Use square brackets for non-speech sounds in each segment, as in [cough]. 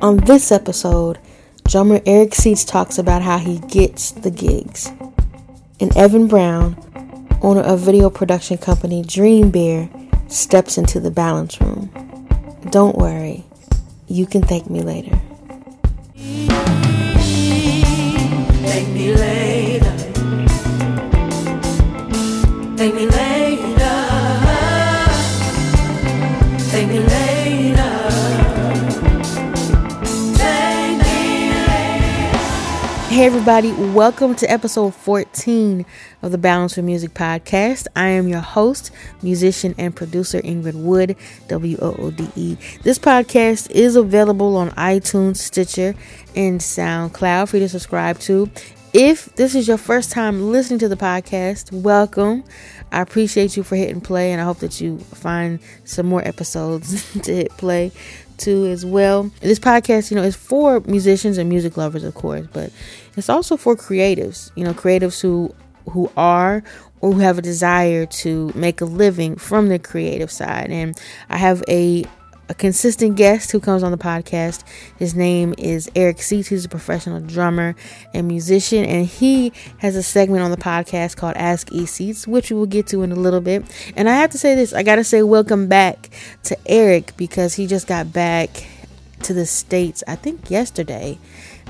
On this episode, drummer Eric Seats talks about how he gets the gigs. And Evan Brown, owner of video production company Dreambear, steps into the balance room. Don't worry, you can thank me later. Thank me later. Thank me later. Hey, everybody, welcome to episode 14 of the Balance Room Music podcast. I am your host, musician, and producer Ingrid Woode, W O O D E. This podcast is available on iTunes, Stitcher, and SoundCloud for you to subscribe to. If this is your first time listening to the podcast, welcome. I appreciate you for hitting play, and I hope that you find some more episodes [laughs] to hit play as well. This podcast, you know, is for musicians and music lovers, of course, but it's also for creatives. You know, creatives who who are or who have a desire to make a living from the creative side. And I have a a consistent guest who comes on the podcast. His name is Eric Seats. He's a professional drummer and musician, and he has a segment on the podcast called Ask E Seats, which we will get to in a little bit. And I have to say this I got to say, welcome back to Eric because he just got back to the States, I think yesterday.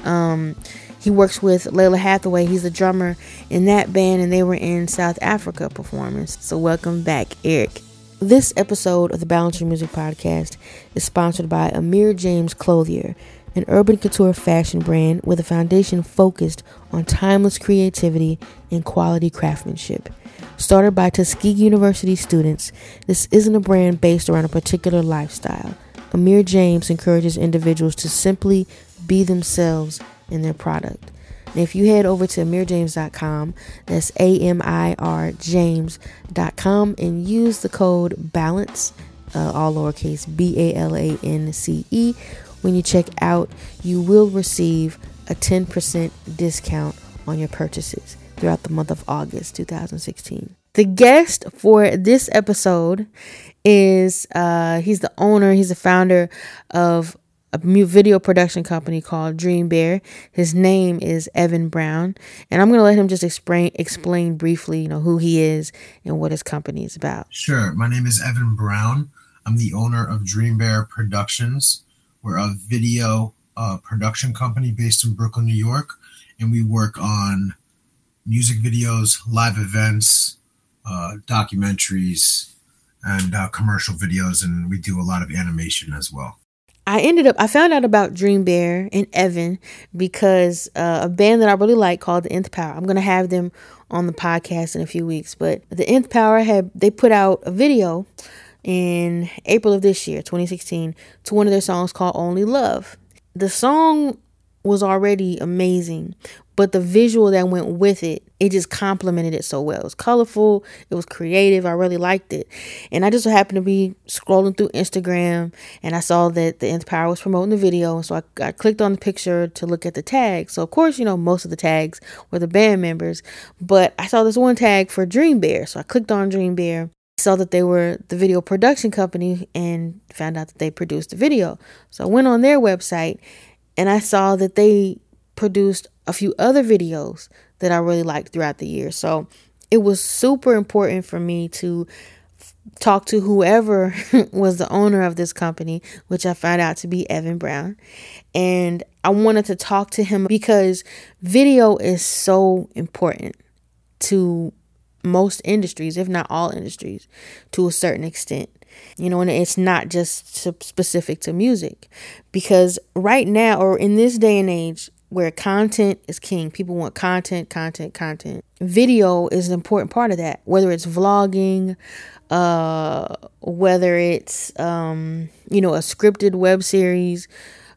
Um, he works with Lalah Hathaway. He's a drummer in that band, and they were in South Africa performing. So, welcome back, Eric. This episode of the Balance Room Music podcast is sponsored by Amir James Clothier, an urban couture fashion brand with a foundation focused on timeless creativity and quality craftsmanship. Started by Tuskegee University students, this isn't a brand based around a particular lifestyle. Amir James encourages individuals to simply be themselves in their product. If you head over to amirjames.com, that's A M I R James.com, and use the code BALANCE, uh, all lowercase B A L A N C E, when you check out, you will receive a 10% discount on your purchases throughout the month of August 2016. The guest for this episode is uh, he's the owner, he's the founder of a video production company called Dreambear. His name is Evan Brown, and I'm going to let him just explain explain briefly, you know, who he is and what his company is about. Sure. My name is Evan Brown. I'm the owner of Dreambear Productions. We're a video uh, production company based in Brooklyn, New York, and we work on music videos, live events, uh, documentaries, and uh, commercial videos, and we do a lot of animation as well. I ended up I found out about Dreambear and Evan because uh, a band that I really like called the Nth Power. I'm gonna have them on the podcast in a few weeks, but the Nth Power had they put out a video in April of this year, 2016, to one of their songs called Only Love. The song was already amazing, but the visual that went with it, it just complemented it so well. It was colorful, it was creative. I really liked it. And I just happened to be scrolling through Instagram and I saw that the Nth Power was promoting the video. And So I, I clicked on the picture to look at the tags. So, of course, you know, most of the tags were the band members, but I saw this one tag for Dreambear. So I clicked on Dreambear saw that they were the video production company and found out that they produced the video. So I went on their website and I saw that they produced a few other videos that I really liked throughout the year. So it was super important for me to f- talk to whoever [laughs] was the owner of this company, which I found out to be Evan Brown. And I wanted to talk to him because video is so important to most industries, if not all industries, to a certain extent. You know, and it's not just specific to music. Because right now, or in this day and age, where content is king, people want content, content, content. Video is an important part of that, whether it's vlogging, uh, whether it's, um, you know, a scripted web series,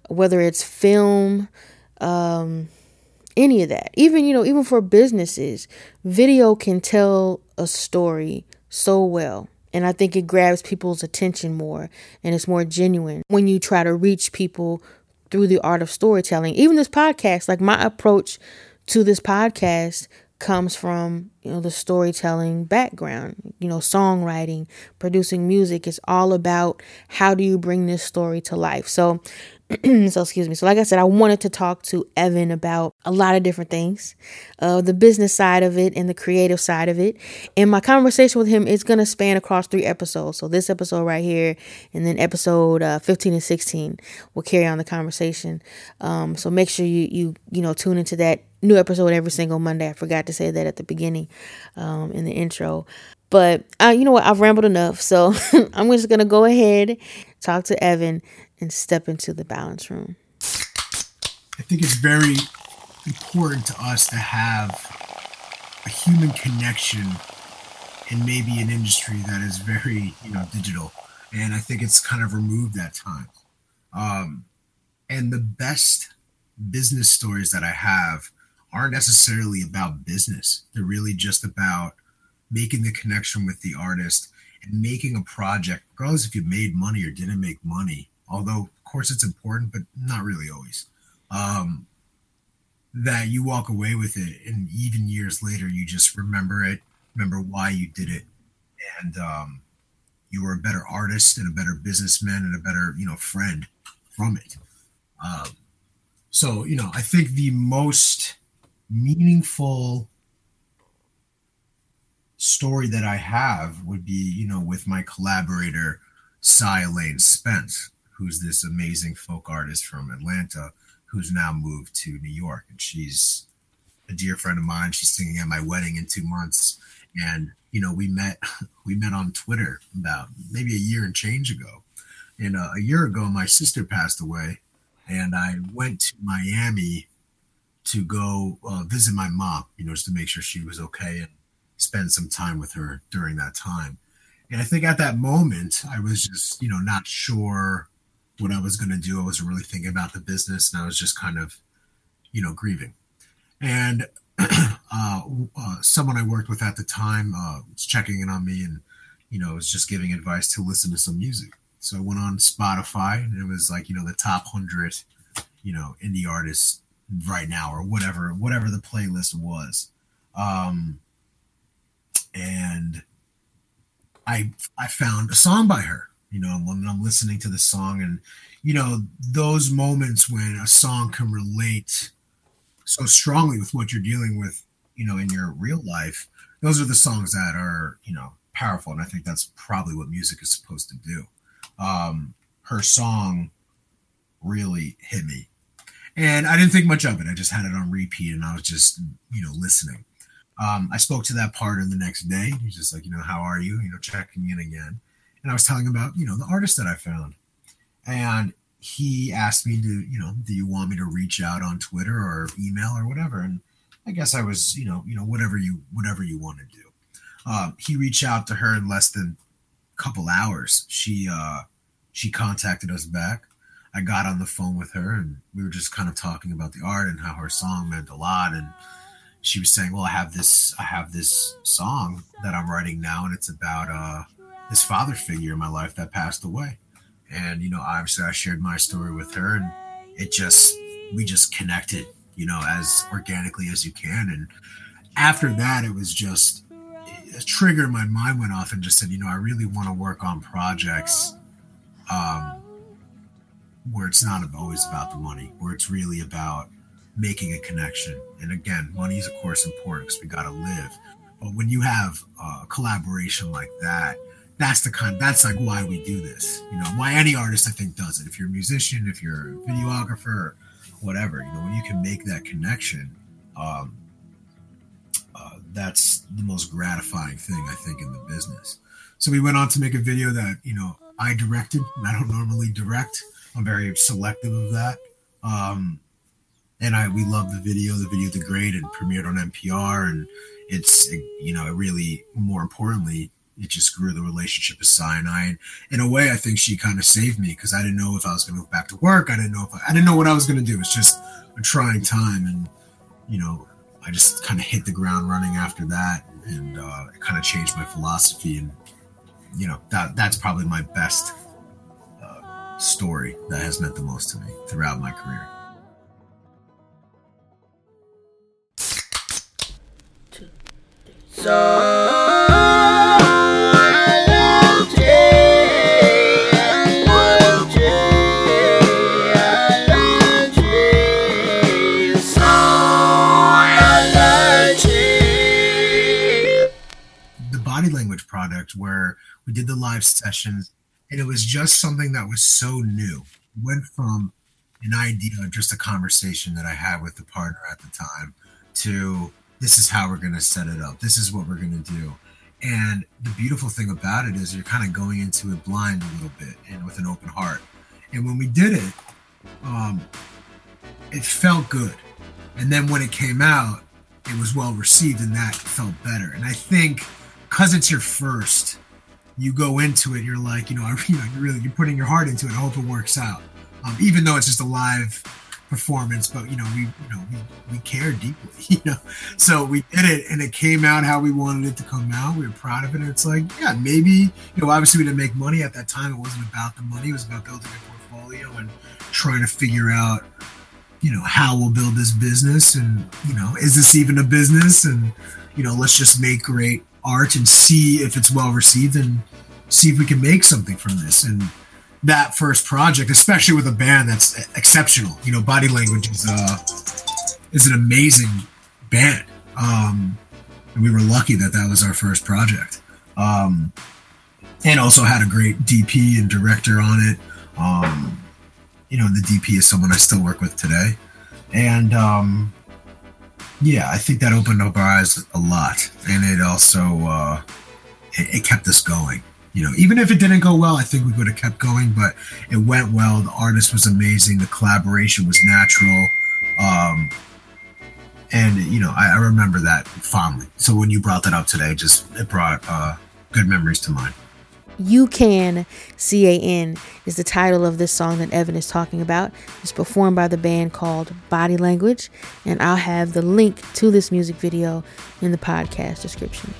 whether it's film, um, any of that. Even, you know, even for businesses, video can tell a story so well. And I think it grabs people's attention more and it's more genuine when you try to reach people through the art of storytelling. Even this podcast, like my approach to this podcast comes from, you know, the storytelling background, you know, songwriting, producing music. It's all about how do you bring this story to life. So [clears throat] so excuse me. So like I said, I wanted to talk to Evan about a lot of different things, uh, the business side of it and the creative side of it. And my conversation with him is to span across three episodes. So this episode right here, and then episode uh, 15 and 16 will carry on the conversation. Um, so make sure you you you know tune into that new episode every single Monday. I forgot to say that at the beginning, um, in the intro. But uh, you know what? I've rambled enough. So [laughs] I'm just to go ahead, talk to Evan, and step into the balance room. I think it's very important to us to have a human connection in maybe an industry that is very, you know, digital. And I think it's kind of removed that time. Um, and the best business stories that I have aren't necessarily about business. They're really just about making the connection with the artist and making a project, regardless if you made money or didn't make money, although of course it's important, but not really always. Um, that you walk away with it, and even years later, you just remember it, remember why you did it, and um, you were a better artist and a better businessman and a better, you know, friend from it. Um, so, you know, I think the most meaningful story that I have would be, you know, with my collaborator, Cy Lane Spence, who's this amazing folk artist from Atlanta who's now moved to New York. And she's a dear friend of mine. She's singing at my wedding in two months. And, you know, we met, [laughs] we met on Twitter about maybe a year and change ago. And uh, a year ago, my sister passed away. And I went to Miami to go uh, visit my mom, you know, just to make sure she was okay and spend some time with her during that time. And I think at that moment, I was just, you know, not sure what I was going to do. I wasn't really thinking about the business, and I was just kind of, you know, grieving. And [clears throat] uh, uh, someone I worked with at the time uh, was checking in on me, and you know, was just giving advice to listen to some music. So I went on Spotify, and it was like, you know, the top hundred, you know, indie artists right now, or whatever, whatever the playlist was. Um, and I I found a song by her. You know, when I'm listening to the song, and you know those moments when a song can relate so strongly with what you're dealing with, you know, in your real life. Those are the songs that are you know powerful, and I think that's probably what music is supposed to do. Um, her song really hit me, and I didn't think much of it. I just had it on repeat, and I was just you know listening. Um, I spoke to that partner the next day. He's just like, you know, how are you? You know, checking in again. And I was telling him about, you know, the artist that I found. And he asked me to, you know, do you want me to reach out on Twitter or email or whatever? And I guess I was, you know, you know, whatever you whatever you want to do. Um, he reached out to her in less than a couple hours. She uh she contacted us back. I got on the phone with her and we were just kind of talking about the art and how her song meant a lot and she was saying, "Well, I have this, I have this song that I'm writing now, and it's about uh, this father figure in my life that passed away." And you know, obviously, I shared my story with her, and it just we just connected, you know, as organically as you can. And after that, it was just a trigger in my mind went off and just said, you know, I really want to work on projects um, where it's not always about the money, where it's really about making a connection. And again, money is of course important because we got to live. But when you have a collaboration like that, that's the kind. That's like why we do this. You know, why any artist I think does it. If you're a musician, if you're a videographer, whatever. You know, when you can make that connection, um, uh, that's the most gratifying thing I think in the business. So we went on to make a video that you know I directed. I don't normally direct. I'm very selective of that. Um, and I we love the video. The video did great and premiered on NPR, and it's you know really more importantly it just grew the relationship with Cyanide. And in a way, I think she kind of saved me because I didn't know if I was going to go back to work. I didn't know if I, I didn't know what I was going to do. It's just a trying time, and you know I just kind of hit the ground running after that, and uh, it kind of changed my philosophy. And you know that that's probably my best uh, story that has meant the most to me throughout my career. Where we did the live sessions, and it was just something that was so new. It went from an idea, just a conversation that I had with the partner at the time, to this is how we're going to set it up. This is what we're going to do. And the beautiful thing about it is you're kind of going into it blind a little bit and with an open heart. And when we did it, um, it felt good. And then when it came out, it was well received and that felt better. And I think because it's your first, you go into it, you're like, you know, [laughs] I, you know, you're really you're putting your heart into it. I hope it works out. Um, even though it's just a live performance, but you know, we you know we, we care deeply, [laughs] you know. So we did it and it came out how we wanted it to come out. We were proud of it. And it's like, yeah, maybe, you know, obviously we didn't make money at that time. It wasn't about the money, it was about building a portfolio and trying to figure out, you know, how we'll build this business and, you know, is this even a business? And, you know, let's just make great art and see if it's well received and see if we can make something from this. And that first project, especially with a band that's exceptional. You know, Body Language is uh, is an amazing band, um, and we were lucky that that was our first project. Um, and also had a great DP and director on it. Um, you know, the DP is someone I still work with today, and um, yeah, I think that opened up our eyes a lot, and it also uh, it, it kept us going you know, even if it didn't go well, I think we would have kept going, but it went well. The artist was amazing. The collaboration was natural. Um, and you know, I, I remember that fondly. So when you brought that up today, just it brought uh, good memories to mind. You Can, C A N, is the title of this song that Evan is talking about. It's performed by the band called Body Language, and I'll have the link to this music video in the podcast description.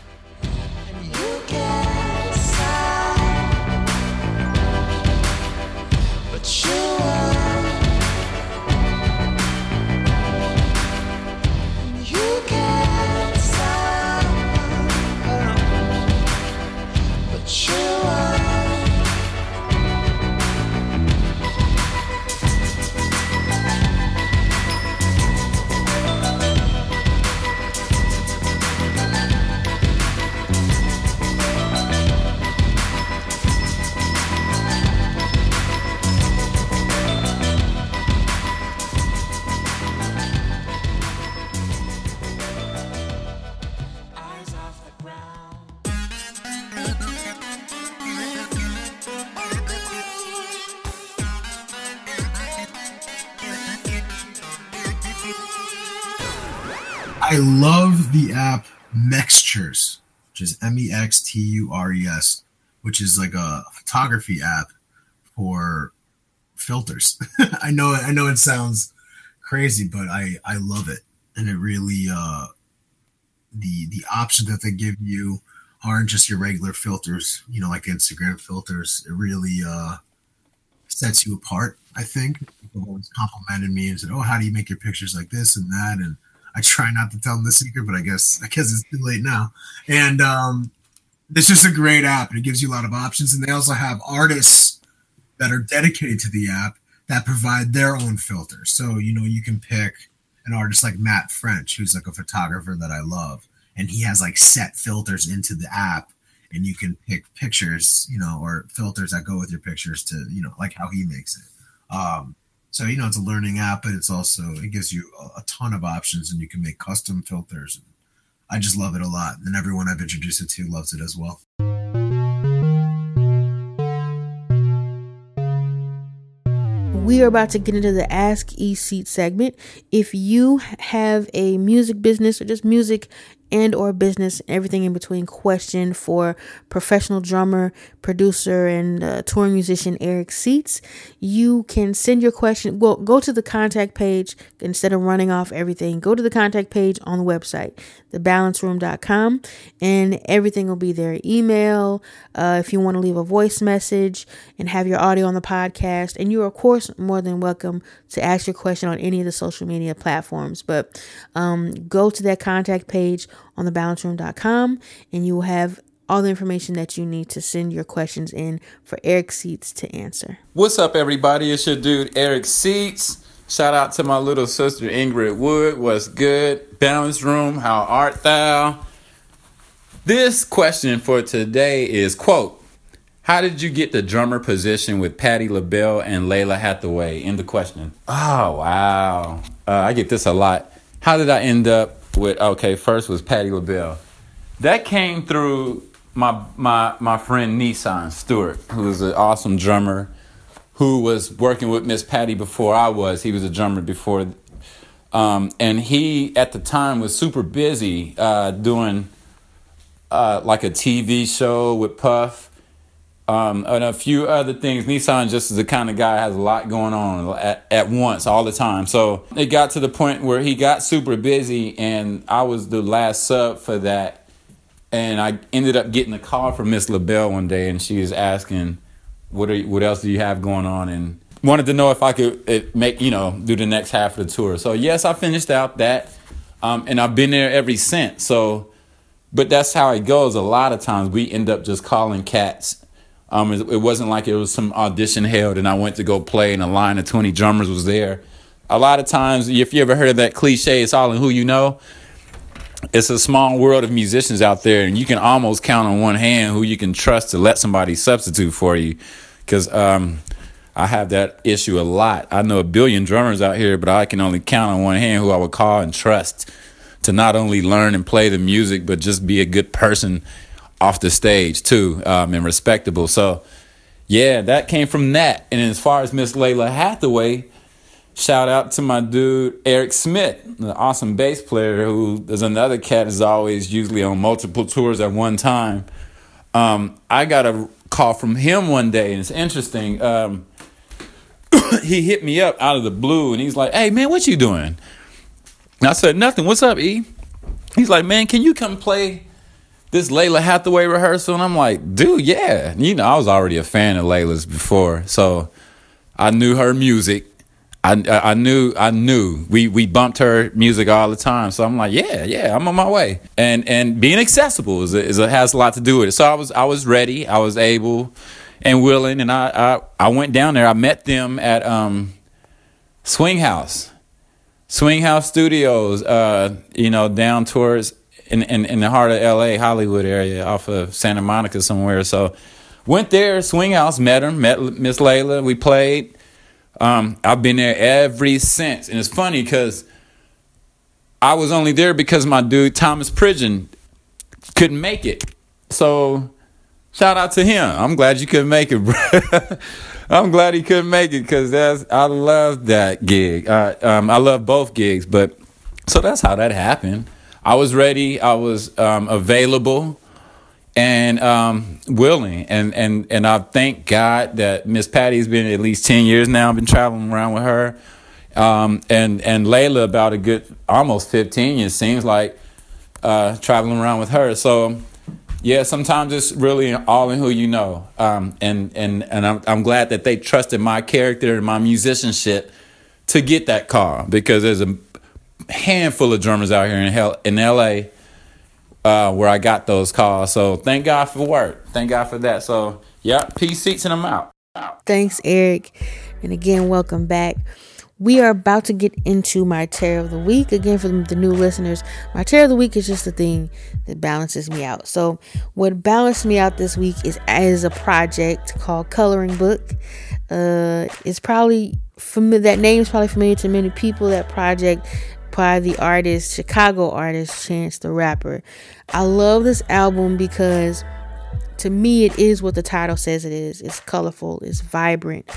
Mextures, which is M E X T U R E S, which is like a photography app for filters. [laughs] I know I know it sounds crazy, but I I love it, and it really uh the the options that they give you aren't just your regular filters, you know, like Instagram filters. It really uh sets you apart. I think people always complimented me and said, "Oh, how do you make your pictures like this and that?" And I try not to tell them the secret, but I guess I guess it's too late now. And um, it's just a great app, and it gives you a lot of options. And they also have artists that are dedicated to the app that provide their own filters. So you know you can pick an artist like Matt French, who's like a photographer that I love, and he has like set filters into the app, and you can pick pictures, you know, or filters that go with your pictures to you know like how he makes it. Um, so you know it's a learning app, but it's also it gives you a, a ton of options, and you can make custom filters. And I just love it a lot, and everyone I've introduced it to loves it as well. We are about to get into the Ask E Seat segment. If you have a music business or just music and or business, everything in between question for professional drummer, producer, and uh, touring musician Eric Seats, you can send your question. Well, go to the contact page instead of running off everything. Go to the contact page on the website, thebalanceroom.com, and everything will be there. Email, uh, if you want to leave a voice message and have your audio on the podcast, and you're of course more than welcome to ask your question on any of the social media platforms. But um, go to that contact page on thebalanceroom.com and you will have all the information that you need to send your questions in for Eric Seats to answer. What's up, everybody? It's your dude Eric Seats. Shout out to my little sister Ingrid Woode. What's good? Balance Room. How art thou? This question for today is quote: How did you get the drummer position with Patti LaBelle and Lalah Hathaway? In the question. Oh wow, uh, I get this a lot. How did I end up with? Okay, first was Patti LaBelle. That came through my my my friend Nisan Stewart, who was an awesome drummer, who was working with Miss Patti before I was. He was a drummer before, um, and he at the time was super busy uh, doing uh, like a TV show with Puff um, and a few other things. Nisan just is the kind of guy has a lot going on at, at once, all the time. So it got to the point where he got super busy, and I was the last sub for that. And I ended up getting a call from Miss LaBelle one day, and she was asking, "What are what else do you have going on?" and wanted to know if I could uh, make you know do the next half of the tour. So yes, I finished out that, um, and I've been there ever since. So, but that's how it goes. A lot of times we end up just calling cats um, it, it wasn't like it was some audition held and I went to go play and a line of 20 drummers was there. A lot of times, if you ever heard of that cliche, it's all in who you know. It's a small world of musicians out there, and you can almost count on one hand who you can trust to let somebody substitute for you. Because um, I have that issue a lot. I know a billion drummers out here, but I can only count on one hand who I would call and trust to not only learn and play the music, but just be a good person off the stage too, um, and respectable. So, yeah, that came from that. And as far as Miss Lalah Hathaway, shout out to my dude Eric Smith, the awesome bass player who is another cat is always usually on multiple tours at one time. Um, I got a call from him one day, and it's interesting. Um, [coughs] he hit me up out of the blue, and he's like, "Hey man, what you doing?" And I said, "Nothing. What's up, E?" He's like, "Man, can you come play?" This Lalah Hathaway rehearsal, and I'm like, dude, yeah. You know, I was already a fan of Lalah's before, so I knew her music. I, I knew I knew we we bumped her music all the time, so I'm like, yeah, yeah, I'm on my way. And and being accessible is, is a, has a lot to do with it. So I was I was ready, I was able and willing, and I I, I went down there. I met them at um, Swing House, Swing House Studios. Uh, you know, down towards in, in, in the heart of LA, Hollywood area, off of Santa Monica somewhere. So went there, swing house, met her, met Miss Lalah. We played. Um, I've been there ever since, and it's funny because I was only there because my dude Thomas Pridgen couldn't make it. So shout out to him. I'm glad you couldn't make it, bro. [laughs] I'm glad he couldn't make it because that's I love that gig. Uh, um, I love both gigs, but so that's how that happened. I was ready. I was um, available and um, willing, and and and I thank God that Miss Patti's been at least ten years now. I've been traveling around with her, um, and and Lalah about a good almost fifteen. It seems like uh, traveling around with her. So yeah, sometimes it's really all in who you know, um, and and and I'm I'm glad that they trusted my character and my musicianship to get that car because there's a handful of drummers out here in hell in LA uh, where I got those calls. So thank God for work. Thank God for that. So yeah, peace seats and I'm out. Thanks, Eric. And again, welcome back. We are about to get into my tare of the week. Again, for the new listeners, my tare of the week is just a thing that balances me out. So, what balanced me out this week is as a project called Coloring Book. Uh, it's probably familiar. That name is probably familiar to many people. That project by the artist, Chicago artist Chance the Rapper. I love this album because to me it is what the title says it is. It's colorful, it's vibrant.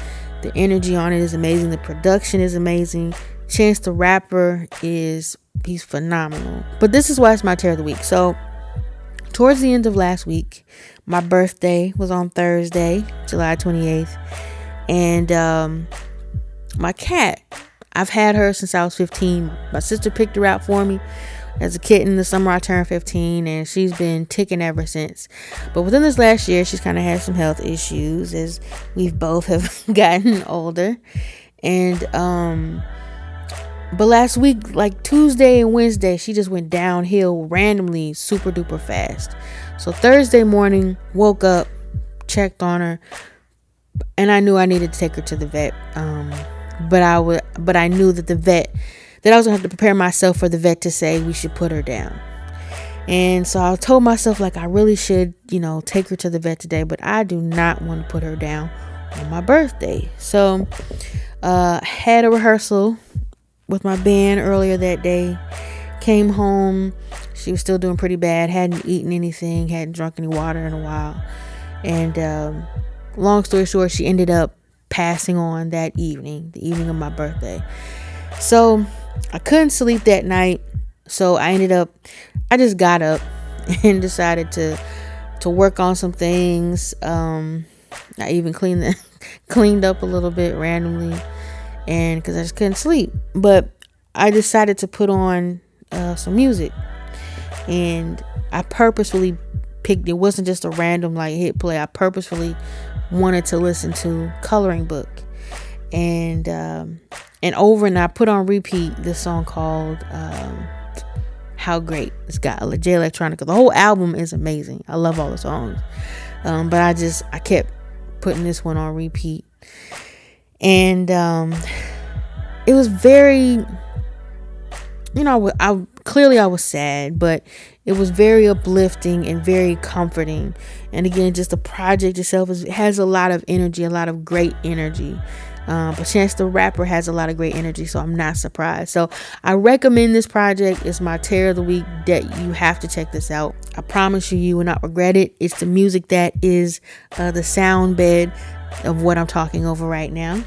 The energy on it is amazing, the production is amazing. Chance the Rapper is he's phenomenal. But this is why it's my tare of the week. So towards the end of last week, my birthday was on Thursday, July 28th. And um my cat I've had her since I was 15. My sister picked her out for me as a kitten the summer I turned 15, and she's been ticking ever since. But within this last year, she's kind of had some health issues as we've both have [laughs] gotten older. And um but last week, like Tuesday and Wednesday, she just went downhill randomly, super duper fast. So Thursday morning, woke up, checked on her, and I knew I needed to take her to the vet. Um, but I would, but I knew that the vet, that I was gonna have to prepare myself for the vet to say we should put her down. And so I told myself, like, I really should, you know, take her to the vet today, but I do not want to put her down on my birthday. So, uh, had a rehearsal with my band earlier that day. Came home. She was still doing pretty bad. Hadn't eaten anything. Hadn't drunk any water in a while. And um, long story short, she ended up passing on that evening, the evening of my birthday. So I couldn't sleep that night. So I ended up, I just got up [laughs] and decided to to work on some things. Um, I even cleaned the, [laughs] cleaned up a little bit randomly, and because I just couldn't sleep. But I decided to put on uh, some music, and I purposefully picked. It wasn't just a random like hit play. I purposefully wanted to listen to Coloring Book, and um, and over and I put on repeat this song called. Um, how great it's got Jay Electronica. The whole album is amazing. I love all the songs, um, but I just I kept putting this one on repeat, and um, it was very, you know, I, I clearly I was sad, but it was very uplifting and very comforting. And again, just the project itself is, has a lot of energy, a lot of great energy. Um, but Chance the Rapper has a lot of great energy, so I'm not surprised. So I recommend this project. It's my tare of the week that you have to check this out. I promise you, you will not regret it. It's the music that is uh, the sound bed of what I'm talking over right now.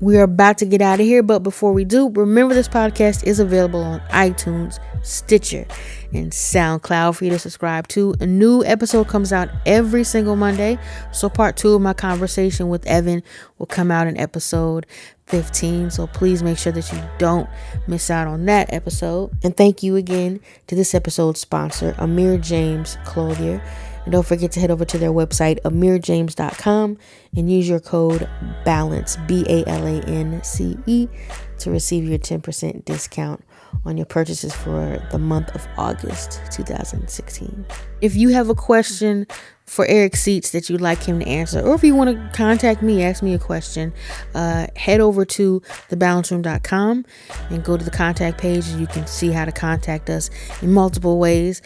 We are about to get out of here, but before we do, remember this podcast is available on iTunes, Stitcher, and SoundCloud for you to subscribe to. A new episode comes out every single Monday. So, part two of my conversation with Evan will come out in episode 15. So, please make sure that you don't miss out on that episode. And thank you again to this episode's sponsor, Amir James Clothier. And don't forget to head over to their website, amirjames.com, and use your code BALANCE, B A L A N C E, to receive your 10% discount on your purchases for the month of August 2016. If you have a question for Eric Seats that you'd like him to answer, or if you want to contact me, ask me a question, uh, head over to thebalanceroom.com and go to the contact page and you can see how to contact us in multiple ways.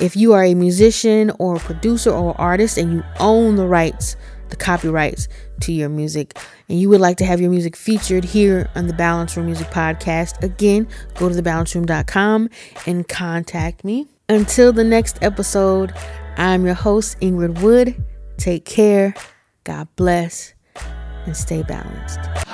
If you are a musician or a producer or artist and you own the rights, the copyrights to your music, and you would like to have your music featured here on the Balance Room Music Podcast, again, go to thebalanceroom.com and contact me. Until the next episode, I'm your host, Ingrid Woode. Take care, God bless, and stay balanced.